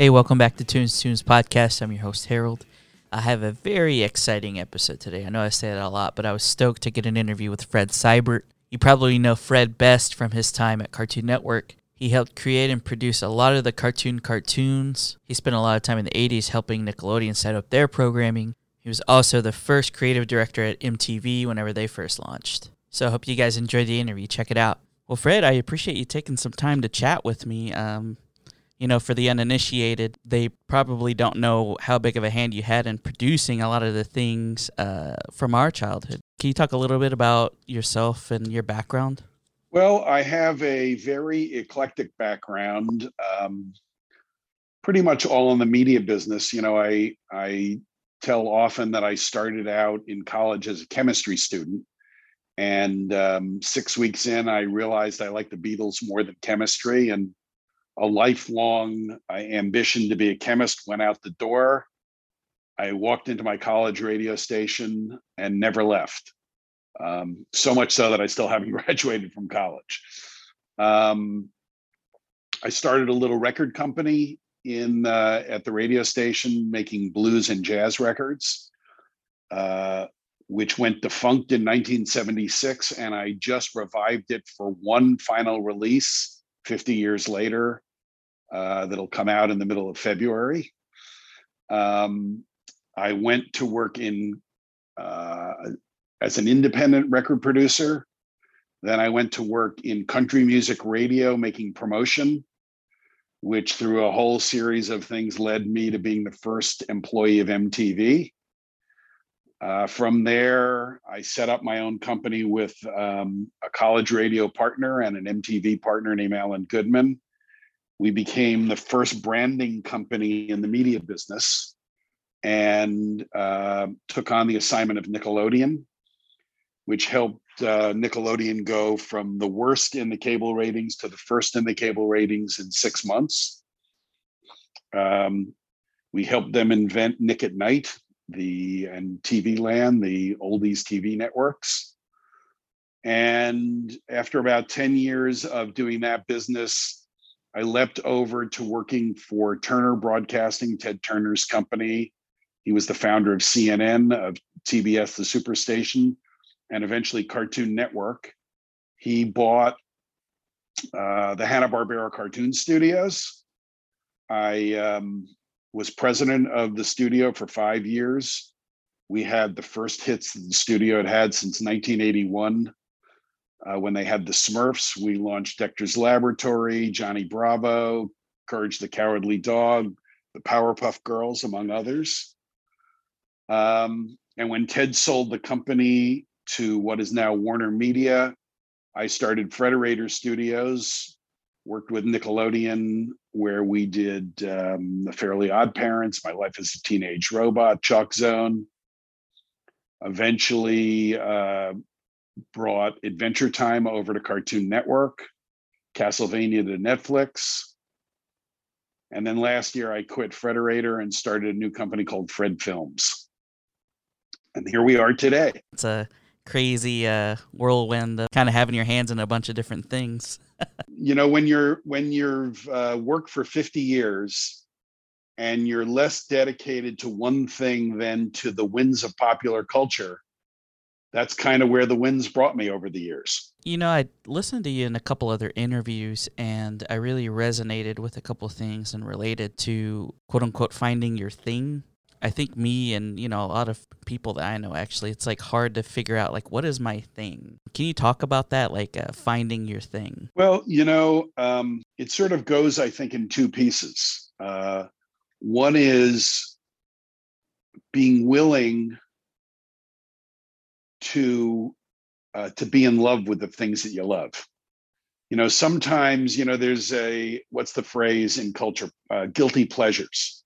Hey, welcome back to Tunes Tunes Podcast. I'm your host, Harold. I have a very exciting episode today. I know I say that a lot, but I was stoked to get an interview with Fred Seibert. You probably know Fred best from his time at Cartoon Network. He helped create and produce a lot of the cartoon cartoons. He spent a lot of time in the 80s helping Nickelodeon set up their programming. He was also the first creative director at MTV whenever they first launched. So I hope you guys enjoyed the interview. Check it out. Well, Fred, I appreciate you taking some time to chat with me. Um, you know, for the uninitiated, they probably don't know how big of a hand you had in producing a lot of the things uh, from our childhood. Can you talk a little bit about yourself and your background? Well, I have a very eclectic background, um, pretty much all in the media business. You know, I I tell often that I started out in college as a chemistry student, and um, six weeks in, I realized I liked the Beatles more than chemistry, and a lifelong uh, ambition to be a chemist went out the door. I walked into my college radio station and never left. Um, so much so that I still haven't graduated from college. Um, I started a little record company in uh, at the radio station making blues and jazz records, uh, which went defunct in 1976, and I just revived it for one final release 50 years later uh, that'll come out in the middle of February. Um, I went to work in uh, as an independent record producer. Then I went to work in country music radio, making promotion, which through a whole series of things led me to being the first employee of MTV. Uh, from there, I set up my own company with um, a college radio partner and an MTV partner named Alan Goodman we became the first branding company in the media business and uh, took on the assignment of Nickelodeon, which helped uh, Nickelodeon go from the worst in the cable ratings to the first in the cable ratings in six months. Um, we helped them invent Nick at Night, the and TV Land, the oldies TV networks. And after about 10 years of doing that business, I leapt over to working for Turner Broadcasting, Ted Turner's company. He was the founder of CNN, of TBS, the Superstation, and eventually Cartoon Network. He bought uh, the Hanna-Barbera Cartoon Studios. I um, was president of the studio for five years. We had the first hits the studio had had since 1981. Uh, when they had the Smurfs, we launched Dexter's Laboratory, Johnny Bravo, Courage the Cowardly Dog, the Powerpuff Girls, among others. Um, and when Ted sold the company to what is now Warner Media, I started Frederator Studios, worked with Nickelodeon, where we did um, The Fairly Odd Parents, My Life as a Teenage Robot, Chalk Zone. Eventually, uh, brought Adventure Time over to Cartoon Network, Castlevania to Netflix. And then last year, I quit Frederator and started a new company called Fred Films. And here we are today. It's a crazy uh, whirlwind of kind of having your hands in a bunch of different things. you know, when you're when you've uh, worked for 50 years and you're less dedicated to one thing than to the winds of popular culture, that's kind of where the winds brought me over the years. You know, I listened to you in a couple other interviews and I really resonated with a couple things and related to quote unquote finding your thing. I think me and, you know, a lot of people that I know actually, it's like hard to figure out like what is my thing. Can you talk about that like uh, finding your thing? Well, you know, um, it sort of goes I think in two pieces. Uh, one is being willing to uh, to be in love with the things that you love. You know sometimes you know there's a what's the phrase in culture uh, guilty pleasures.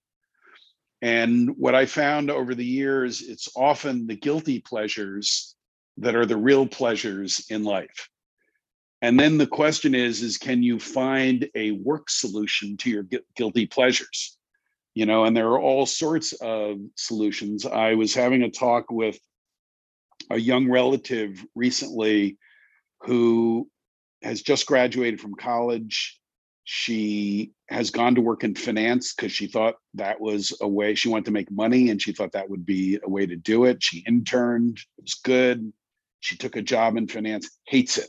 And what i found over the years it's often the guilty pleasures that are the real pleasures in life. And then the question is is can you find a work solution to your guilty pleasures? You know and there are all sorts of solutions. I was having a talk with a young relative recently who has just graduated from college. She has gone to work in finance because she thought that was a way she wanted to make money and she thought that would be a way to do it. She interned, it was good. She took a job in finance, hates it.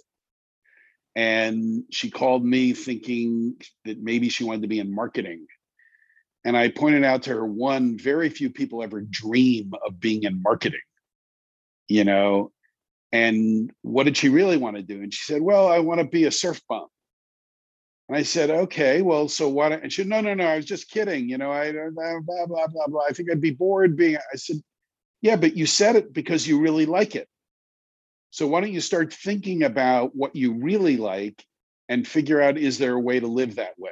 And she called me thinking that maybe she wanted to be in marketing. And I pointed out to her one, very few people ever dream of being in marketing, you know. And what did she really want to do? And she said, Well, I want to be a surf bum. And I said, okay, well, so what? And she said, no, no, no, I was just kidding. You know, I blah, blah, blah, blah, blah. I think I'd be bored being, I said, yeah, but you said it because you really like it. So why don't you start thinking about what you really like and figure out, is there a way to live that way?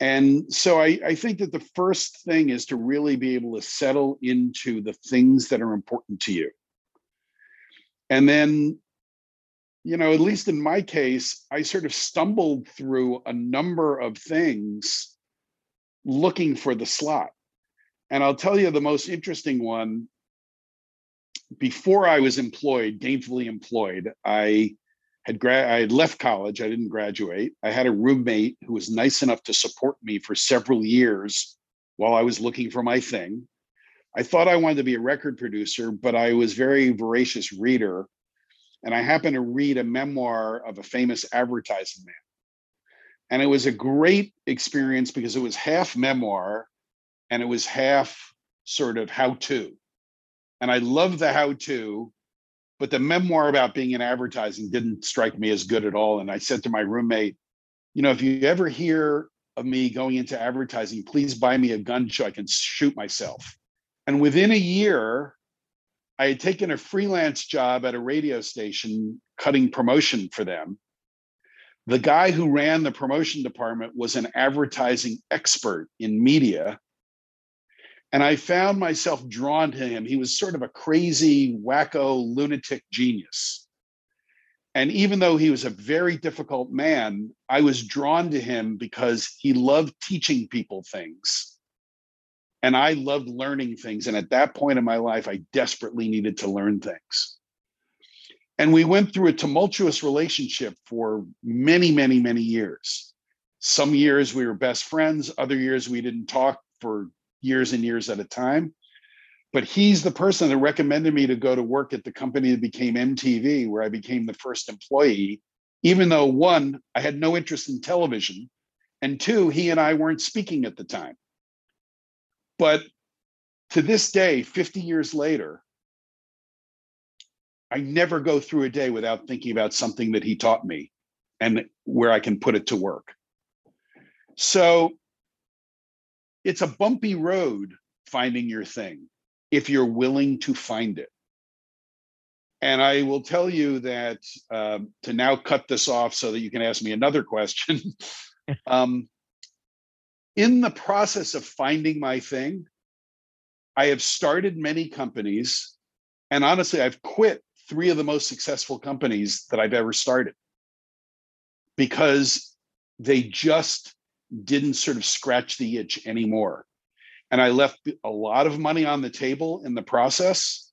And so I, I think that the first thing is to really be able to settle into the things that are important to you. And then you know, at least in my case, I sort of stumbled through a number of things looking for the slot. And I'll tell you the most interesting one before I was employed, gainfully employed, I had gra- I had left college, I didn't graduate. I had a roommate who was nice enough to support me for several years while I was looking for my thing. I thought I wanted to be a record producer, but I was very voracious reader and I happened to read a memoir of a famous advertising man. And it was a great experience because it was half memoir and it was half sort of how to. And I loved the how to, but the memoir about being in advertising didn't strike me as good at all. And I said to my roommate, you know, if you ever hear of me going into advertising, please buy me a gun so I can shoot myself. And within a year, I had taken a freelance job at a radio station cutting promotion for them. The guy who ran the promotion department was an advertising expert in media. And I found myself drawn to him. He was sort of a crazy, wacko, lunatic genius. And even though he was a very difficult man, I was drawn to him because he loved teaching people things and I loved learning things. And at that point in my life, I desperately needed to learn things. And we went through a tumultuous relationship for many, many, many years. Some years we were best friends, other years we didn't talk for years and years at a time. But he's the person that recommended me to go to work at the company that became MTV, where I became the first employee, even though one, I had no interest in television, and two, he and I weren't speaking at the time. But to this day, 50 years later, I never go through a day without thinking about something that he taught me and where I can put it to work. So it's a bumpy road finding your thing if you're willing to find it. And I will tell you that um, to now cut this off so that you can ask me another question. um, in the process of finding my thing, I have started many companies. And honestly, I've quit three of the most successful companies that I've ever started because they just didn't sort of scratch the itch anymore. And I left a lot of money on the table in the process,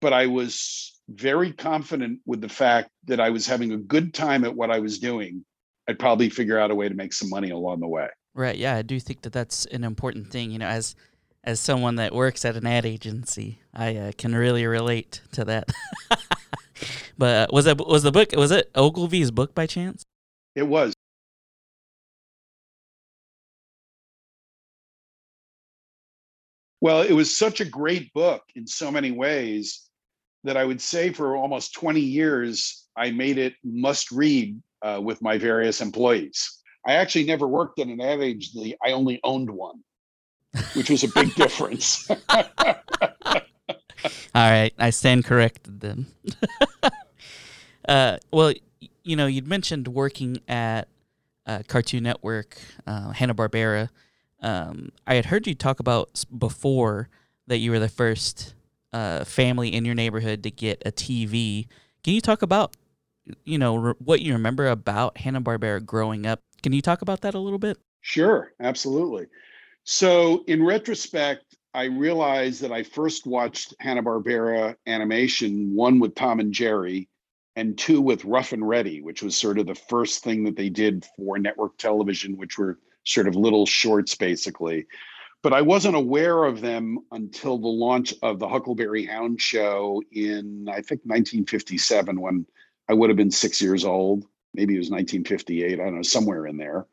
but I was very confident with the fact that I was having a good time at what I was doing. I'd probably figure out a way to make some money along the way. Right. Yeah, I do think that that's an important thing. You know, as as someone that works at an ad agency, I uh, can really relate to that. but uh, was that was the book? Was it Ogilvy's book by chance? It was. Well, it was such a great book in so many ways that I would say for almost 20 years, I made it must read uh, with my various employees. I actually never worked at an ad agency. I only owned one, which was a big difference. All right, I stand corrected then. uh, well, you know, you'd mentioned working at uh, Cartoon Network, uh, Hanna Barbera. Um, I had heard you talk about before that you were the first uh, family in your neighborhood to get a TV. Can you talk about, you know, re- what you remember about Hanna Barbera growing up can you talk about that a little bit? Sure, absolutely. So, in retrospect, I realized that I first watched Hanna-Barbera animation, one with Tom and Jerry, and two with Ruff and Reddy, which was sort of the first thing that they did for network television, which were sort of little shorts basically. But I wasn't aware of them until the launch of the Huckleberry Hound show in, I think, 1957, when I would have been six years old. Maybe it was 1958. I don't know, somewhere in there.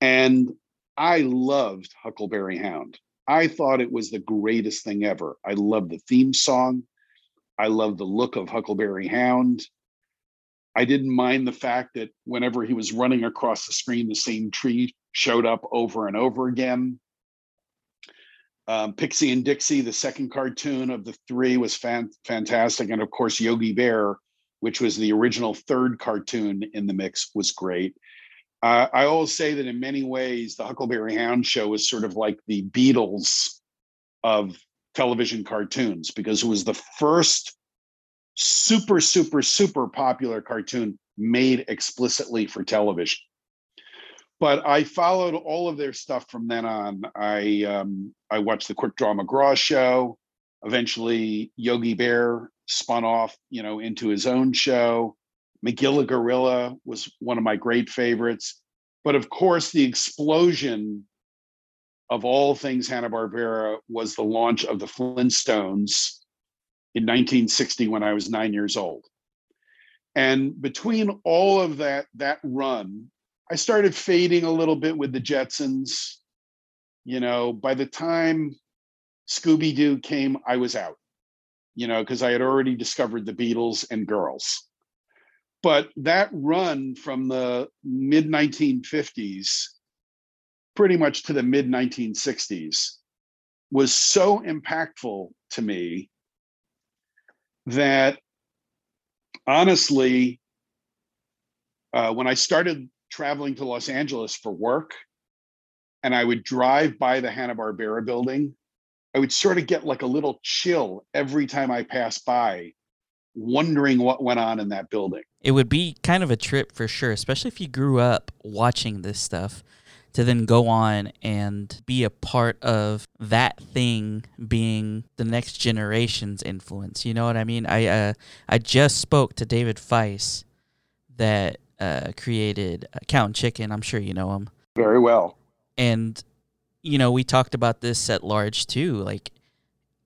And I loved Huckleberry Hound. I thought it was the greatest thing ever. I loved the theme song. I loved the look of Huckleberry Hound. I didn't mind the fact that whenever he was running across the screen, the same tree showed up over and over again. Um, Pixie and Dixie, the second cartoon of the three, was fan- fantastic. And of course, Yogi Bear, which was the original third cartoon in the mix, was great. Uh, I always say that in many ways, the Huckleberry Hound show is sort of like the Beatles of television cartoons because it was the first super, super, super popular cartoon made explicitly for television. But I followed all of their stuff from then on. I um, I watched the Quick Draw McGraw show. Eventually, Yogi Bear spun off, you know, into his own show. Magilla Gorilla was one of my great favorites. But of course, the explosion of all things Hanna-Barbera was the launch of the Flintstones in 1960 when I was nine years old. And between all of that, that run, I started fading a little bit with the Jetsons. You know, by the time Scooby Doo came, I was out, you know, because I had already discovered the Beatles and girls. But that run from the mid 1950s pretty much to the mid 1960s was so impactful to me that honestly, uh, when I started traveling to Los Angeles for work and I would drive by the Hanna-Barbera building, I would sort of get like a little chill every time I passed by, wondering what went on in that building. It would be kind of a trip for sure, especially if you grew up watching this stuff to then go on and be a part of that thing being the next generation's influence. You know what I mean? I uh, I just spoke to David Feiss that uh, created Cow and Chicken. I'm sure you know him very well. And you know, we talked about this at large too. Like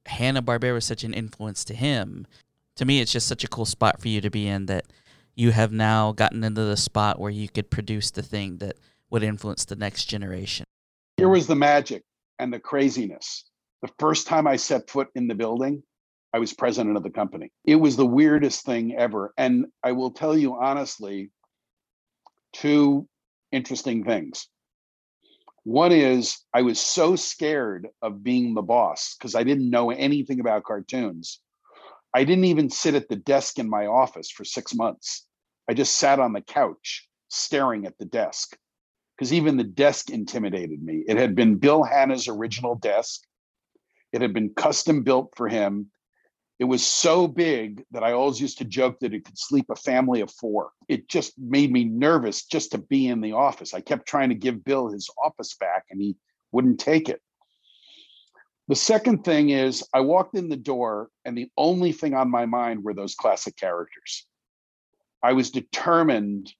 Hanna Barbera was such an influence to him. To me, it's just such a cool spot for you to be in that you have now gotten into the spot where you could produce the thing that would influence the next generation. Here was the magic and the craziness. The first time I set foot in the building, I was president of the company. It was the weirdest thing ever. And I will tell you honestly, two interesting things. One is I was so scared of being the boss because I didn't know anything about cartoons. I didn't even sit at the desk in my office for six months. I just sat on the couch staring at the desk because even the desk intimidated me. It had been Bill Hanna's original desk. It had been custom built for him. It was so big that I always used to joke that it could sleep a family of four. It just made me nervous just to be in the office. I kept trying to give Bill his office back and he wouldn't take it. The second thing is, I walked in the door, and the only thing on my mind were those classic characters. I was determined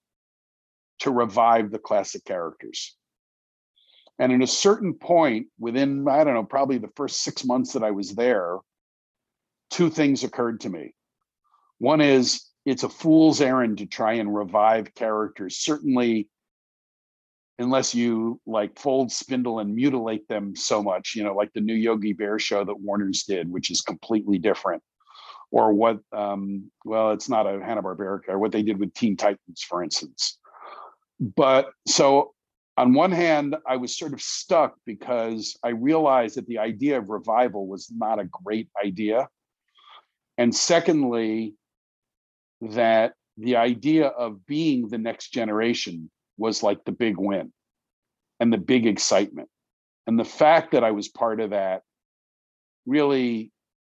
to revive the classic characters. And at a certain point, within, I don't know, probably the first six months that I was there, two things occurred to me. One is it's a fool's errand to try and revive characters, certainly unless you like fold, spindle, and mutilate them so much, you know, like the new Yogi Bear show that Warner's did, which is completely different. Or what, um, well, it's not a Hanna-Barbera, what they did with Teen Titans, for instance but so on one hand, I was sort of stuck because I realized that the idea of revival was not a great idea. And secondly, that the idea of being the next generation was like the big win and the big excitement. And the fact that I was part of that really,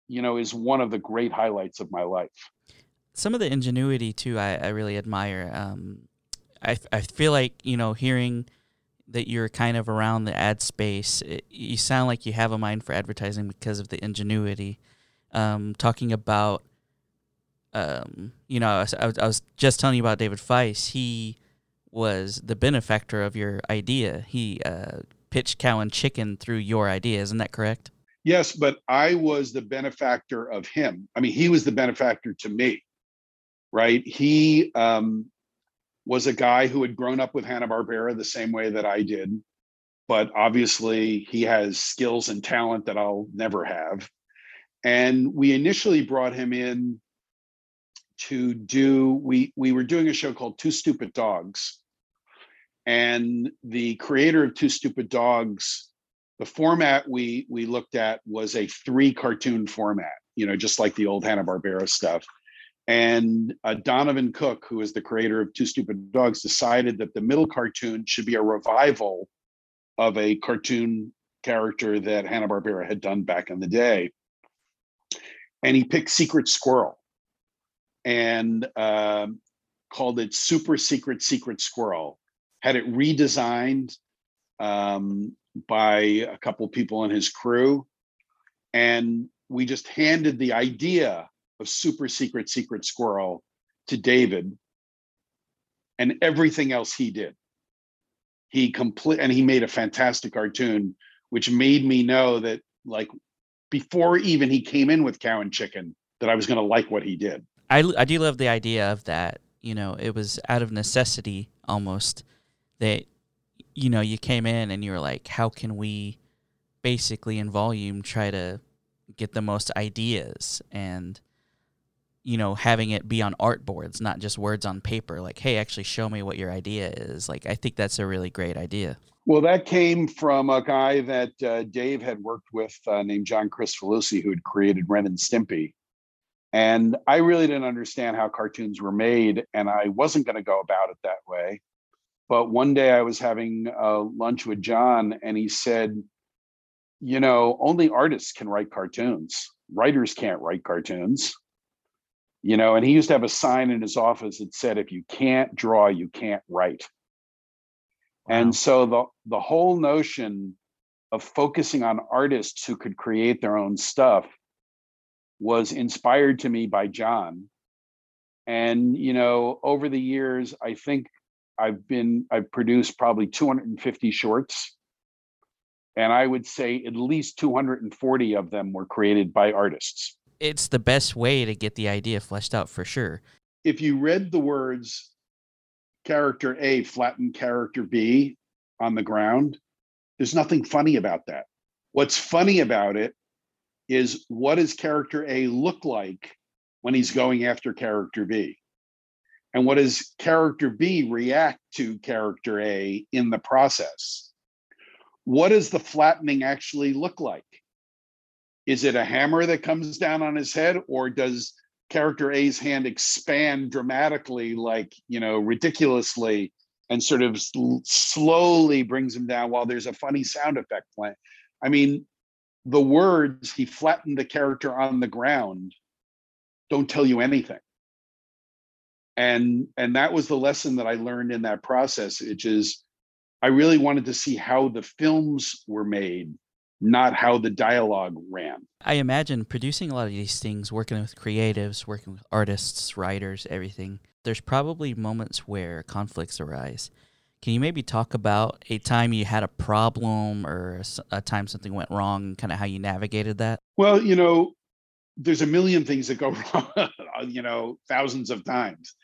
you know, is one of the great highlights of my life. Some of the ingenuity, too, I, I really admire. Um, I, I feel like you know hearing that you're kind of around the ad space it, you sound like you have a mind for advertising because of the ingenuity um, talking about um, you know, I was, I was, I was just telling you about David Feiss. He was the benefactor of your idea. He uh, pitched Cow and Chicken through your idea. Isn't that correct? Yes, but I was the benefactor of him. I mean, he was the benefactor to me, right? He um, was a guy who had grown up with Hanna Barbera the same way that I did, but obviously he has skills and talent that I'll never have. And we initially brought him in to do we we were doing a show called Two Stupid Dogs, and the creator of Two Stupid Dogs, the format we we looked at was a three cartoon format, you know, just like the old Hanna Barbera stuff. And uh, Donovan Cook, who is the creator of Two Stupid Dogs, decided that the middle cartoon should be a revival of a cartoon character that Hanna Barbera had done back in the day. And he picked Secret Squirrel and um, called it Super Secret Secret Squirrel. Had it redesigned um, by a couple people in his crew, and we just handed the idea of Super Secret Secret Squirrel to David, and everything else he did. He complete and he made a fantastic cartoon, which made me know that like before even he came in with Cow and Chicken, that I was going to like what he did. I, I do love the idea of that. You know, it was out of necessity almost that, you know, you came in and you were like, how can we basically in volume try to get the most ideas and, you know, having it be on art boards, not just words on paper. Like, hey, actually show me what your idea is. Like, I think that's a really great idea. Well, that came from a guy that uh, Dave had worked with uh, named John Chris Kricfalusi, who had created Ren and Stimpy. And I really didn't understand how cartoons were made, and I wasn't going to go about it that way. But one day I was having lunch with John, and he said, You know, only artists can write cartoons, writers can't write cartoons. You know, and he used to have a sign in his office that said, If you can't draw, you can't write. Wow. And so the, the whole notion of focusing on artists who could create their own stuff was inspired to me by John. And, you know, over the years, I think I've been, I've produced probably 250 shorts. And I would say at least 240 of them were created by artists. It's the best way to get the idea fleshed out for sure. If you read the words character A flatten character B on the ground, there's nothing funny about that. What's funny about it is what does character A look like when he's going after character B? And what does character B react to character A in the process? What does the flattening actually look like? Is it a hammer that comes down on his head, or does character A's hand expand dramatically, like, you know, ridiculously, and sort of slowly brings him down while there's a funny sound effect playing? I mean, the words he flattened the character on the ground don't tell you anything and and that was the lesson that i learned in that process which is i really wanted to see how the films were made not how the dialogue ran i imagine producing a lot of these things working with creatives working with artists writers everything there's probably moments where conflicts arise can you maybe talk about a time you had a problem or a time something went wrong and kind of how you navigated that? Well, you know, there's a million things that go wrong, you know, thousands of times.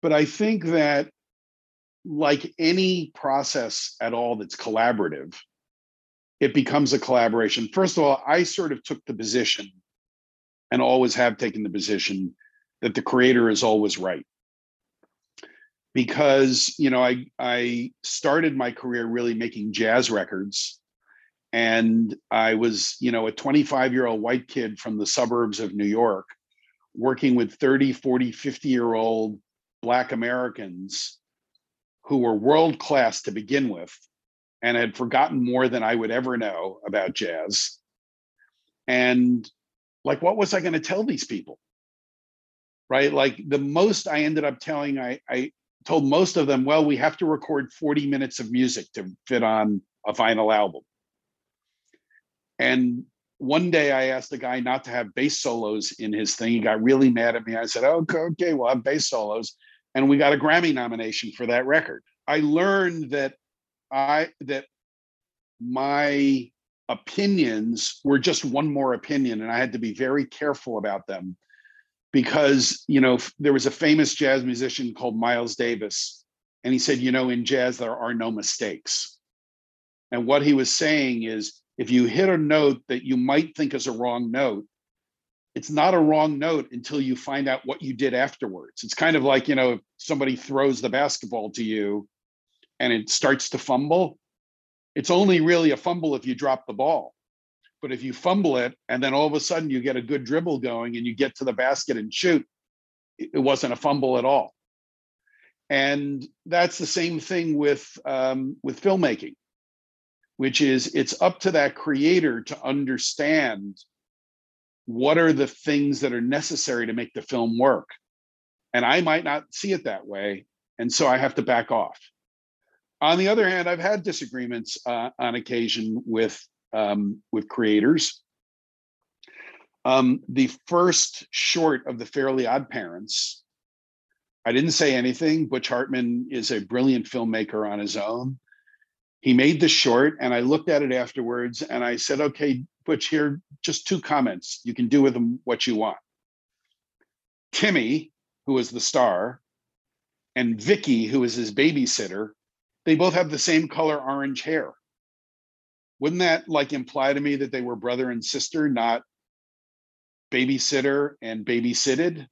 But I think that, like any process at all that's collaborative, it becomes a collaboration. First of all, I sort of took the position and always have taken the position that the creator is always right because you know I I started my career really making jazz records and I was you know a 25 year old white kid from the suburbs of New York working with 30 40 50 year old black Americans who were world class to begin with and had forgotten more than I would ever know about jazz and like what was I going to tell these people right like the most I ended up telling I I told most of them, well, we have to record 40 minutes of music to fit on a vinyl album. And one day I asked the guy not to have bass solos in his thing. He got really mad at me. I said, okay, okay, we'll have bass solos. And we got a Grammy nomination for that record. I learned that I that my opinions were just one more opinion and I had to be very careful about them because, you know, there was a famous jazz musician called Miles Davis and he said, you know, in jazz there are no mistakes. And what he was saying is if you hit a note that you might think is a wrong note, it's not a wrong note until you find out what you did afterwards. It's kind of like, you know, if somebody throws the basketball to you and it starts to fumble, it's only really a fumble if you drop the ball. But if you fumble it and then all of a sudden you get a good dribble going and you get to the basket and shoot, it wasn't a fumble at all. And that's the same thing with um, with filmmaking which is it's up to that creator to understand what are the things that are necessary to make the film work. And I might not see it that way. And so I have to back off. On the other hand, I've had disagreements uh, on occasion with um, with creators. Um, the first short of the Fairly Odd Parents, I didn't say anything. Butch Hartman is a brilliant filmmaker on his own he made the short and I looked at it afterwards and I said, okay, Butch, here, just two comments. You can do with them what you want. Timmy, who was the star, and Vicky, who was his babysitter, they both have the same color orange hair. Wouldn't that like imply to me that they were brother and sister, not babysitter and babysitted? It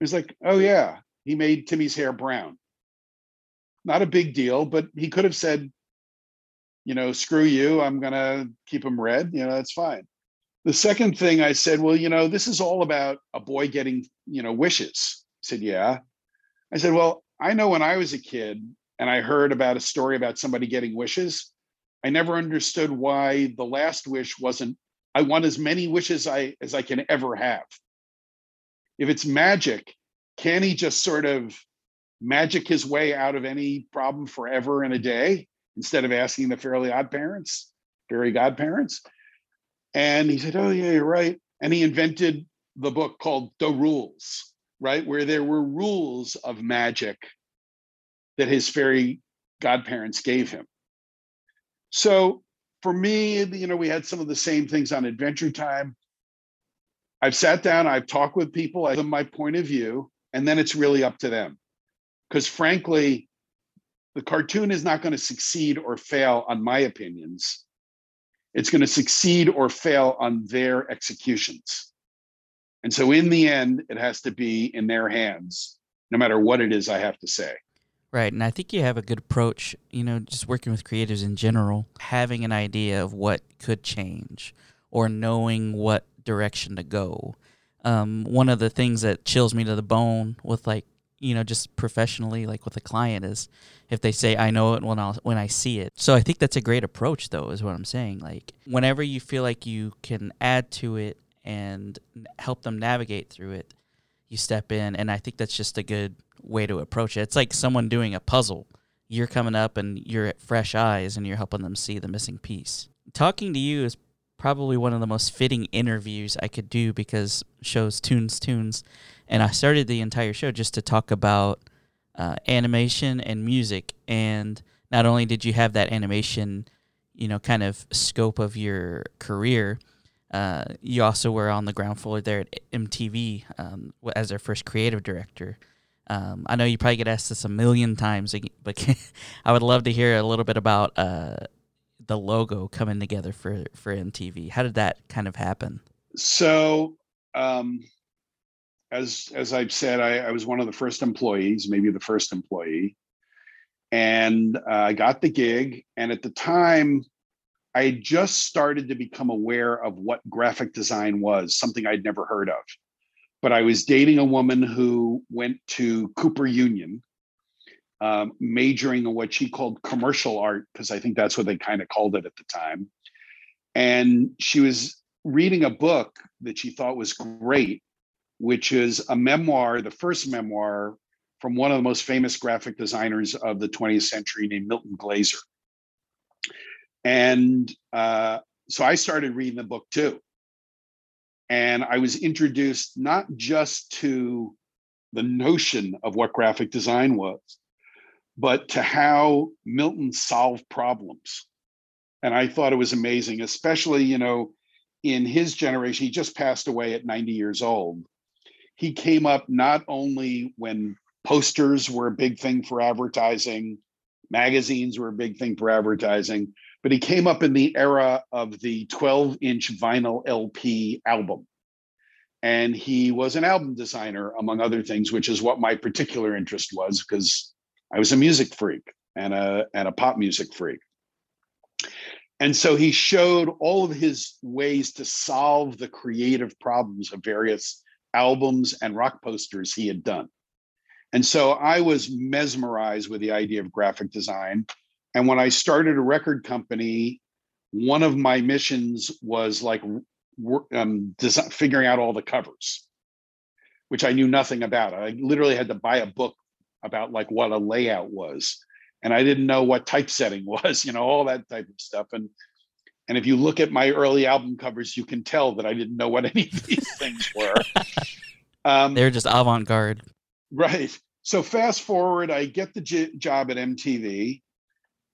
was like, oh yeah, he made Timmy's hair brown not a big deal, but he could have said, you know, screw you, I'm to keep him red. You know, that's fine. The second thing I said, well, you know, this is all about a boy getting, you know, wishes. He said, yeah. I said, well, I know when I was a kid and I heard about a story about somebody getting wishes, I never understood why the last wish wasn't, I want as many wishes I as I can ever have. If it's magic, can he just sort of magic his way out of any problem forever in a day instead of asking the fairly odd parents, fairy godparents. And he said, Oh, yeah, you're right. And he invented the book called The Rules, right? Where there were rules of magic that his fairy godparents gave him. So for me, you know, we had some of the same things on Adventure Time. I've sat down, I've talked with people, I give them my point of view, and then it's really up to them because frankly, the cartoon is not going to succeed or fail on my opinions. It's going to succeed or fail on their executions. And so, in the end, it has to be in their hands, no matter what it is I have to say. Right. And I think you have a good approach, you know, just working with creators in general, having an idea of what could change or knowing what direction to go. Um, one of the things that chills me to the bone with like you know, just professionally, like with a client, is if they say I know it when I when I see it. So I think that's a great approach, though, is what I'm saying. Like whenever you feel like you can add to it and help them navigate through it, you step in, and I think that's just a good way to approach it. It's like someone doing a puzzle. You're coming up and you're at fresh eyes, and you're helping them see the missing piece. Talking to you is probably one of the most fitting interviews I could do because shows tunes tunes and I started the entire show just to talk about uh, animation and music. And not only did you have that animation, you know, kind of scope of your career, uh, you also were on the ground floor there at MTV um, as their first creative director. Um, I know you probably get asked this a million times, but I would love to hear a little bit about uh, the logo coming together for for MTV. How did that kind of happen? So um, as as I've said, I, I, was one of the first employees, maybe the first employee, and uh, I got the gig. And at the time, I had just started to become aware of what graphic design was, something I'd never heard of. But I was dating a woman who went to Cooper Union, um, majoring in what she called commercial art, because I think that's what they kind of called it at the time. And she was reading a book that she thought was great which is a memoir, the first memoir from one of the most famous graphic designers of the 20th century named Milton Glaser. And uh, so I started reading the book too. And I was introduced not just to the notion of what graphic design was, but to how Milton solved problems. And I thought it was amazing, especially, you know, in his generation, he just passed away at 90 years old. He came up not only when posters were a big thing for advertising, magazines were a big thing for advertising, but he came up in the era of the 12 inch vinyl LP album. And he was an album designer, among other things, which is what my particular interest was because I was a music freak and a, and a pop music freak. And so he showed all of his ways to solve the creative problems of various albums and rock posters he had done. And so I was mesmerized with the idea of graphic design. And when I started a record company, one of my missions was like um, design, figuring out all the covers, which I knew nothing about. I literally had to buy a book about like what a layout was and I didn't know what typesetting was, you know, all that type of stuff. And and if you look at my early album covers, you can tell that I didn't know what any of these things were. Um, They're just avant garde, right? So fast forward, I get the j- job at MTV,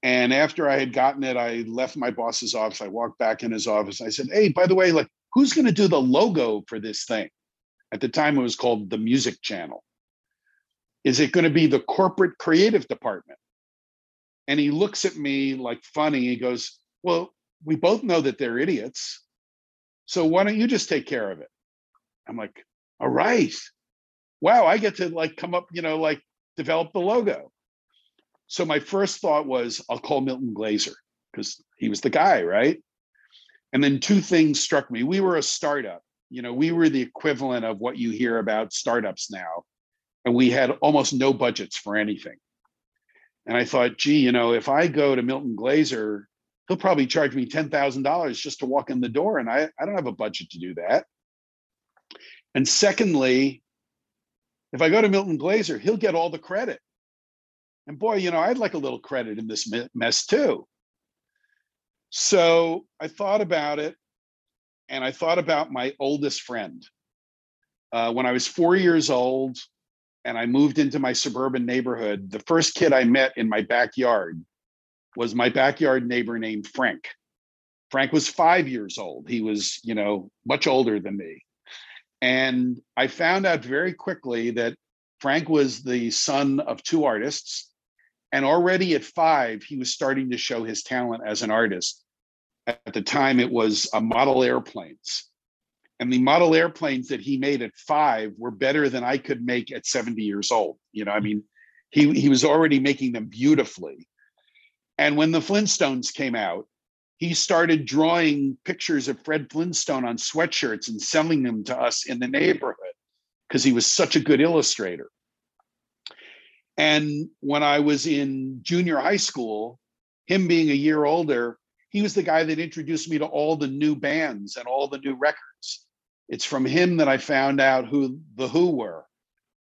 and after I had gotten it, I left my boss's office. I walked back in his office. I said, "Hey, by the way, like, who's going to do the logo for this thing?" At the time, it was called the Music Channel. Is it going to be the corporate creative department? And he looks at me like funny. He goes, Well, we both know that they're idiots. So why don't you just take care of it? I'm like, All right. Wow, I get to like come up, you know, like develop the logo. So my first thought was, I'll call Milton Glaser because he was the guy, right? And then two things struck me. We were a startup. You know, we were the equivalent of what you hear about startups now. And we had almost no budgets for anything. And I thought, gee, you know, if I go to Milton Glaser, he'll probably charge me $10,000 just to walk in the door. And I, I don't have a budget to do that. And secondly, if I go to Milton Glaser, he'll get all the credit. And boy, you know, I'd like a little credit in this mess too. So I thought about it and I thought about my oldest friend. Uh, when I was four years old, and I moved into my suburban neighborhood, the first kid I met in my backyard was my backyard neighbor named Frank. Frank was five years old. He was, you know, much older than me. And I found out very quickly that Frank was the son of two artists. And already at five, he was starting to show his talent as an artist. At the time, it was a model airplanes and the model airplanes that he made at five were better than I could make at 70 years old. You know, I mean, he he was already making them beautifully. And when the Flintstones came out, he started drawing pictures of Fred Flintstone on sweatshirts and selling them to us in the neighborhood because he was such a good illustrator. And when I was in junior high school, him being a year older, he was the guy that introduced me to all the new bands and all the new records. It's from him that I found out who the Who were,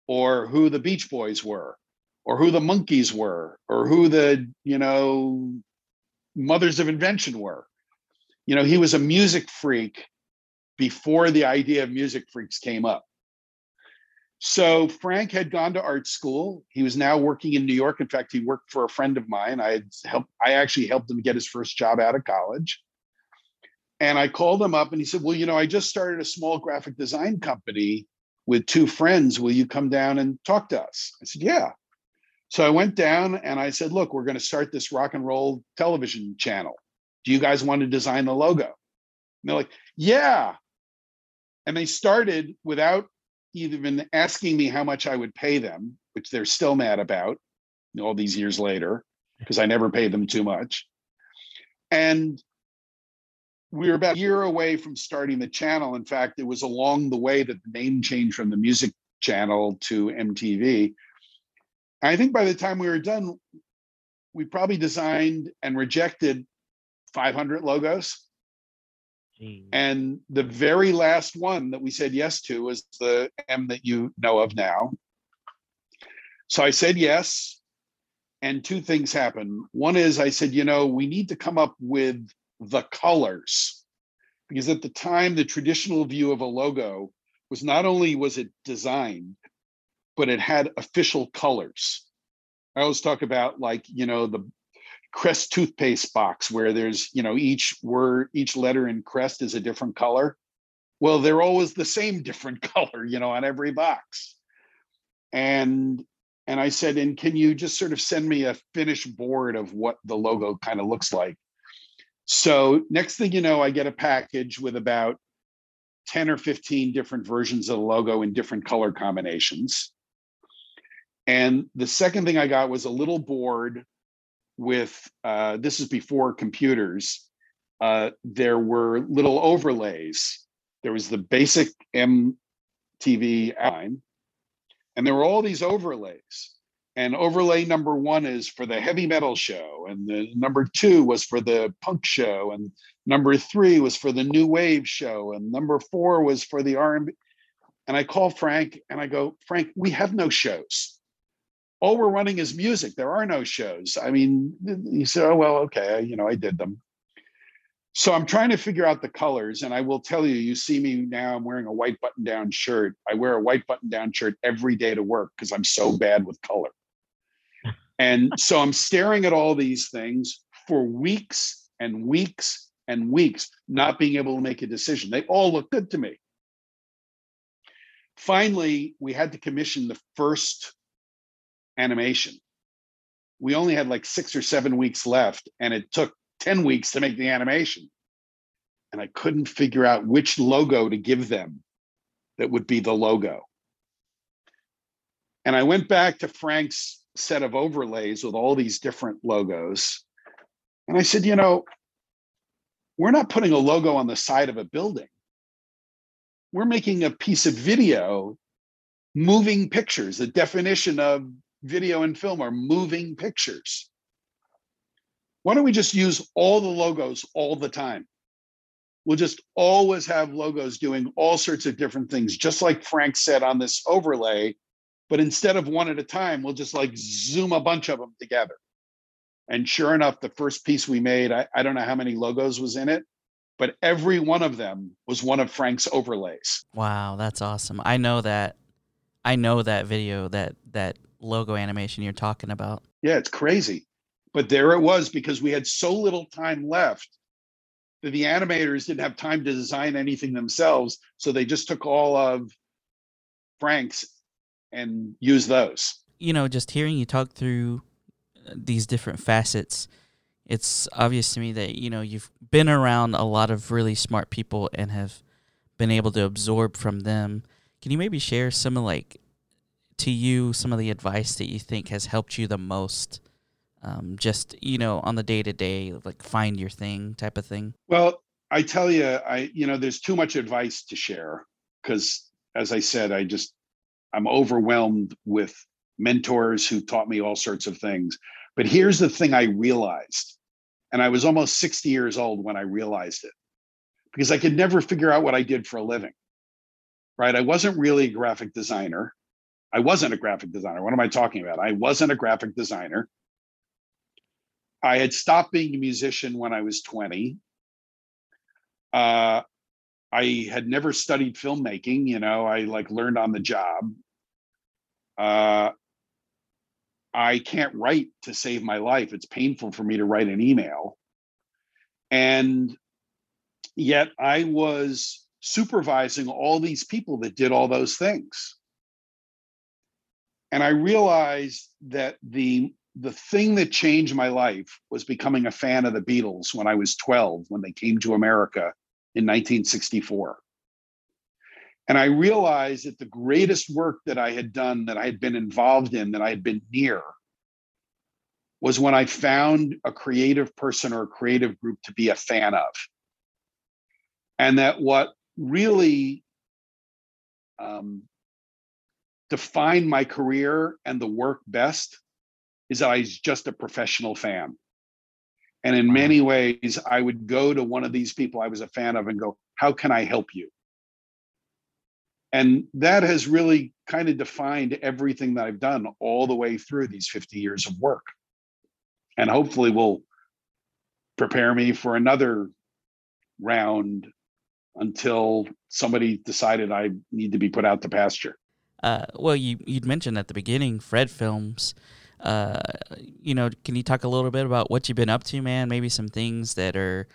or who the Beach Boys were, or who the Monkees were, or who the, you know, Mothers of Invention were. You know, he was a music freak before the idea of music freaks came up. So Frank had gone to art school. He was now working in New York. In fact, he worked for a friend of mine. I had helped, I actually helped him get his first job out of college. And I called him up and he said, Well, you know, I just started a small graphic design company with two friends. Will you come down and talk to us? I said, Yeah. So I went down and I said, Look, we're going to start this rock and roll television channel. Do you guys want to design the logo? And they're like, Yeah. And they started without even asking me how much I would pay them, which they're still mad about all these years later, because I never paid them too much. And we were about a year away from starting the channel. In fact, it was along the way that the name changed from the music channel to MTV. I think by the time we were done, we probably designed and rejected 500 logos. And the very last one that we said yes to was the M that you know of now. So I said yes. And two things happened. One is I said, you know, we need to come up with the colors because at the time the traditional view of a logo was not only was it designed but it had official colors i always talk about like you know the crest toothpaste box where there's you know each word each letter in crest is a different color. Well they're always the same different color you know on every box. And and i said and can you just sort of send me a finished board of what the logo kind of looks like? So next thing you know i get a package with about 10 or 15 different versions of the logo in different color combinations. And the second thing i got was a little board with uh, this is before computers uh, there were little overlays. There was the basic mtv outline and there were all these overlays. And overlay number one is for the heavy metal show and the number two was for the punk show and number three was for the new wave show and number four was for the r&b and i call frank and i go frank we have no shows all we're running is music. There are no shows. I mean he said oh well okay you know i did them. So i'm trying to figure out the colors and i will tell you you see me now i'm wearing a white button down shirt. I wear a white button down shirt every day to work because i'm so bad with color. And so i'm staring at all these things for weeks and weeks and weeks not being able to make a decision. They all look good to me. Finally we had to commission the first animation we only had like six or seven weeks left and it took 10 weeks to make the animation. And I couldn't figure out which logo to give them that would be the logo. And I went back to Frank's set of overlays with all these different logos. And I said, you know, we're not putting a logo on the side of a building. We're making a piece of video, moving pictures. The definition of video and film are moving pictures. Why don't we just use all the logos all the time? We'll just always have logos doing all sorts of different things, just like Frank said on this overlay. But instead of one at a time, we'll just like zoom a bunch of them together. And sure enough, the first piece we made, I, I don't know how many logos was in it, but every one of them was one of Frank's overlays. Wow, that's awesome. I know that I know that video, that that logo animation you're talking about. Yeah, it's crazy. But there it was because we had so little time left that the animators didn't have time to design anything themselves. So they just took all of Frank's and used those. You know, just hearing you talk through uh, these different facets, it's obvious to me that, you know, you've been around a lot of really smart people and have been able to absorb from them. Can you maybe share some of like to you some of the advice that you think has helped you the most um, just you know on the day to day like find your thing type of thing? Well i tell you i you know there's too much advice to share because as i said i just i'm overwhelmed with mentors who taught me all sorts of things. But here's the thing i realized and i was almost 60 years old when i realized it because i could never figure out what i did for a living right? I wasn't really a graphic designer i wasn't a graphic designer what am i talking about i wasn't a graphic designer I had stopped being a musician when I was 20. Uh, I had never studied filmmaking, you know, I like learned on the job. Uh, I can't write to save my life. It's painful for me to write an email. And yet I was supervising all these people that did all those things. And I realized that the the thing that changed my life was becoming a fan of the Beatles when I was 12 when they came to America in 1964. And I realized that the greatest work that I had done, that I had been involved in, that I had been near, was when I found a creative person or a creative group to be a fan of. And that what really um, defined my career and the work best is that I was just a professional fan. And in many ways, I would go to one of these people I was a fan of and go, How can I help you? And that has really kind of defined everything that I've done all the way through these 50 years of work. And hopefully will prepare me for another round until somebody decided I need to be put out to pasture. Uh, well, you you'd mentioned at the beginning Fred Films. Uh, you know, can you talk a little bit about what you've been up to, man? Maybe some things that are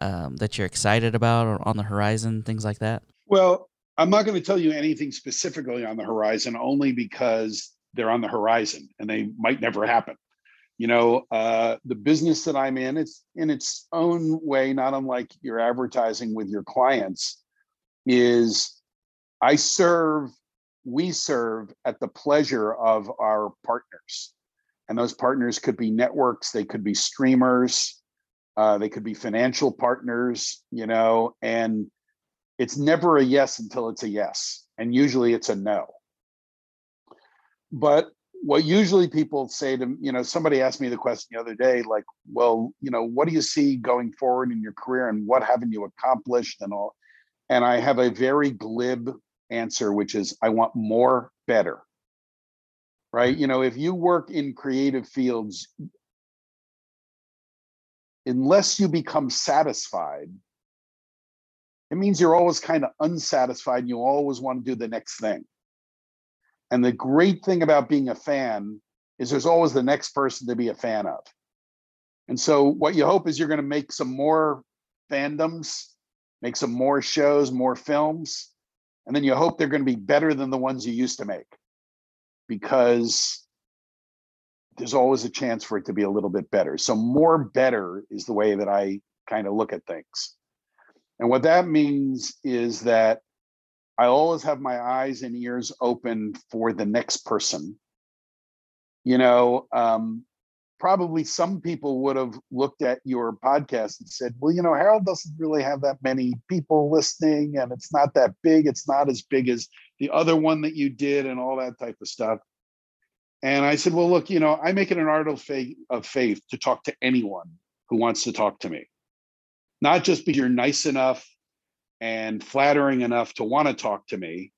um, that you're excited about or on the horizon, things like that. Well, I'm not going to tell you anything specifically on the horizon, only because they're on the horizon and they might never happen. You know, uh, the business that I'm in, it's in its own way, not unlike your advertising with your clients, is I serve, we serve at the pleasure of our partners. And those partners could be networks, they could be streamers, uh, they could be financial partners, you know, and it's never a yes until it's a yes. And usually it's a no. But what usually people say to you know somebody asked me the question the other day like well you know what do you see going forward in your career and what haven't you accomplished and all and i have a very glib answer which is i want more better. Right? You know if you work in creative fields unless you become satisfied it means you're always kind of unsatisfied and you always want to do the next thing. And the great thing about being a fan is there's always the next person to be a fan of. And so what you hope is you're going to make some more fandoms, make some more shows, more films, and then you hope they're going to be better than the ones you used to make. Because there's always a chance for it to be a little bit better. So more better is the way that I kind of look at things. And what that means is that I always have my eyes and ears open for the next person. You know, um, probably some people would have looked at your podcast and said, well, you know, Harold doesn't really have that many people listening and it's not that big. It's not as big as the other one that you did and all that type of stuff. And I said, well, look, you know, I make it an art of faith, of faith to talk to anyone who wants to talk to me, not just because you're nice enough and flattering enough to want to talk to me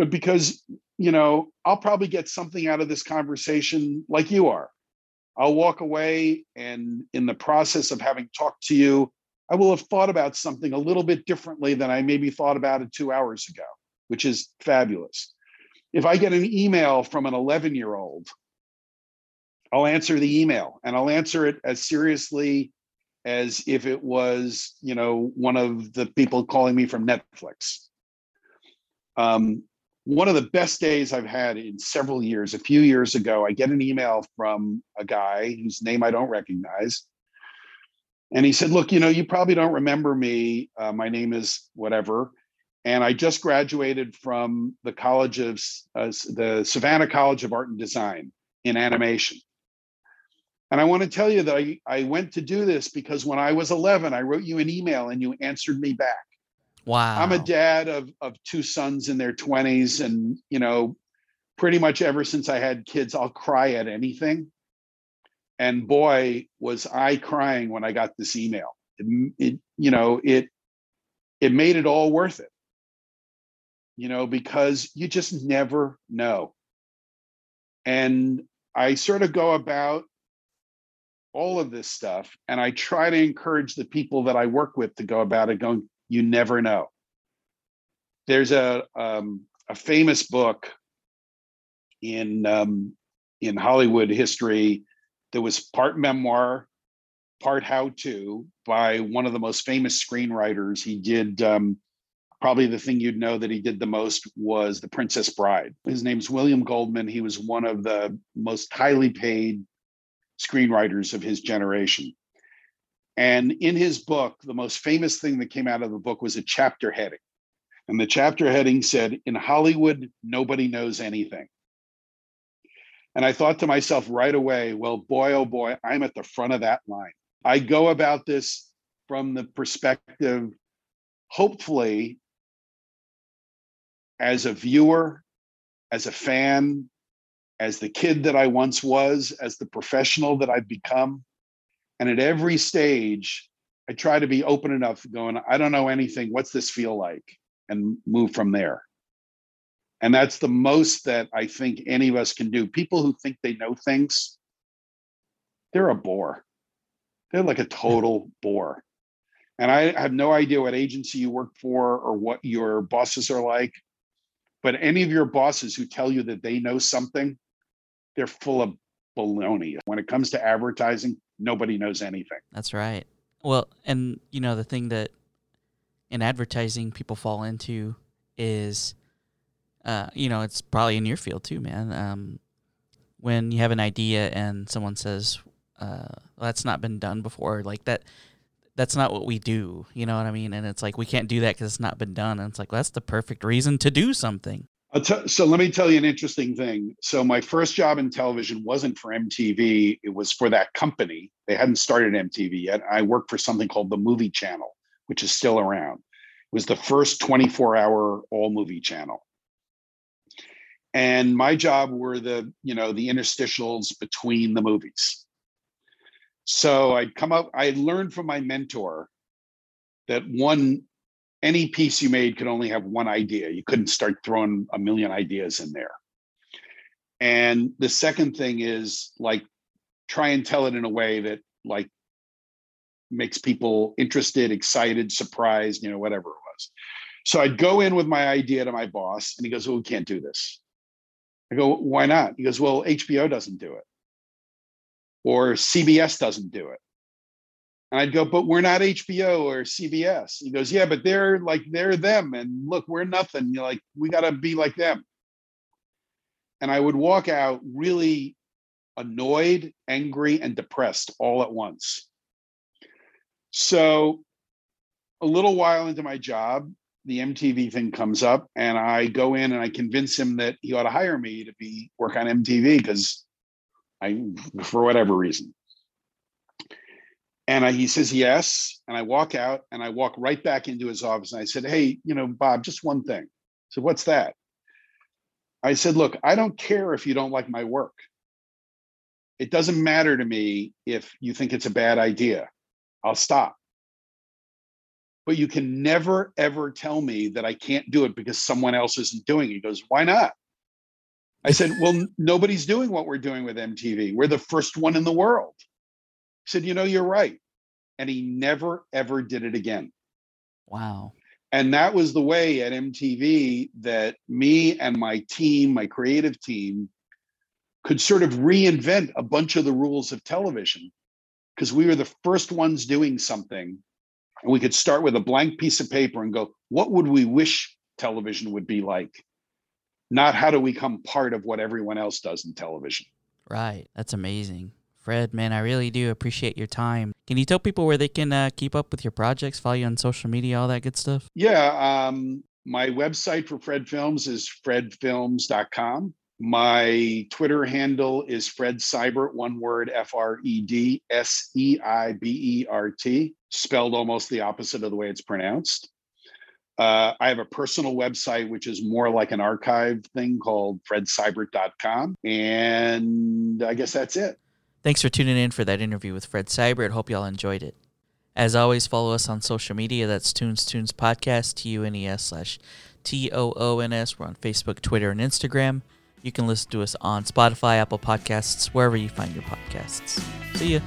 but because you know i'll probably get something out of this conversation like you are i'll walk away and in the process of having talked to you i will have thought about something a little bit differently than i maybe thought about it two hours ago which is fabulous if i get an email from an 11 year old i'll answer the email and i'll answer it as seriously as if it was, you know, one of the people calling me from Netflix. Um, one of the best days I've had in several years, a few years ago, I get an email from a guy whose name I don't recognize. And he said, Look, you know, you probably don't remember me. Uh, my name is whatever. And I just graduated from the College of uh, the Savannah College of Art and Design in animation. And I want to tell you that I, I went to do this because when I was 11, I wrote you an email and you answered me back. Wow. I'm a dad of, of two sons in their 20s. And, you know, pretty much ever since I had kids, I'll cry at anything. And boy, was I crying when I got this email. It, it you know, it it made it all worth it. You know, because you just never know. And I sort of go about all of this stuff. And I try to encourage the people that I work with to go about it going, you never know. There's a, um, a famous book in, um, in Hollywood history that was part memoir, part how to by one of the most famous screenwriters. He did um, probably the thing you'd know that he did the most was The Princess Bride. His name's William Goldman. He was one of the most highly paid screenwriters of his generation. And in his book, the most famous thing that came out of the book was a chapter heading. And the chapter heading said, In Hollywood, nobody knows anything. And I thought to myself right away, well, boy, oh boy, I'm at the front of that line. I go about this from the perspective, hopefully, as a viewer, as a fan, as the kid that I once was, as the professional that I've become. And at every stage, I try to be open enough, going, I don't know anything. What's this feel like? And move from there. And that's the most that I think any of us can do. People who think they know things, they're a bore. They're like a total bore. And I have no idea what agency you work for or what your bosses are like, but any of your bosses who tell you that they know something, they're full of baloney. When it comes to advertising, nobody knows anything. That's right. Well, and you know, the thing that in advertising people fall into is, uh, you know, it's probably in your field too, man. Um, when you have an idea and someone says, uh, that's not been done before, like that, that's not what we do. You know what I mean? And it's like, we can't do that because it's not been done. And it's like, well, that's the perfect reason to do something. T- so let me tell you an interesting thing. So my first job in television wasn't for MTV; it was for that company. They hadn't started MTV yet. I worked for something called the Movie Channel, which is still around. It was the first 24-hour all movie channel. And my job were the, you know, the interstitials between the movies. So I'd come up, I learned from my mentor that one any piece you made could only have one idea. You couldn't start throwing a million ideas in there. And the second thing is like try and tell it in a way that like makes people interested, excited, surprised, you know, whatever it was. So I'd go in with my idea to my boss and he goes, Well, we can't do this. I go, Why not? He goes, Well, HBO doesn't do it. Or CBS doesn't do it. And I'd go, but we're not HBO or CBS. He goes, yeah, but they're like, they're them. And look, we're nothing. You're like, we got to be like them. And I would walk out really annoyed, angry, and depressed all at once. So a little while into my job, the MTV thing comes up, and I go in and I convince him that he ought to hire me to be work on MTV because I, for whatever reason. And I, he says, yes. And I walk out and I walk right back into his office. And I said, hey, you know, Bob, just one thing. So what's that? I said, look, I don't care if you don't like my work. It doesn't matter to me if you think it's a bad idea. I'll stop. But you can never, ever tell me that I can't do it because someone else isn't doing it. He goes, why not? I said, well, nobody's doing what we're doing with MTV. We're the first one in the world said, You know, you're right. And he never, ever did it again. Wow. And that was the way at MTV that me and my team, my creative team, could sort of reinvent a bunch of the rules of television because we were the first ones doing something. And we could start with a blank piece of paper and go, What would we wish television would be like? Not how do we become part of what everyone else does in television. Right. That's amazing. Fred, man, I really do appreciate your time. Can you tell people where they can uh, keep up with your projects, follow you on social media, all that good stuff? Yeah. Um, my website for Fred Films is fredfilms.com. My Twitter handle is Fred Seibert, one word F R E D S E I B E R T, spelled almost the opposite of the way it's pronounced. Uh, I have a personal website, which is more like an archive thing called fredseibert.com. And I guess that's it. Thanks for tuning in for that interview with Fred Seibert. Hope y'all enjoyed it. As always, follow us on social media. That's Tunes Tunes Podcast, T U N E S slash T O O N S. We're on Facebook, Twitter, and Instagram. You can listen to us on Spotify, Apple Podcasts, wherever you find your podcasts. See ya.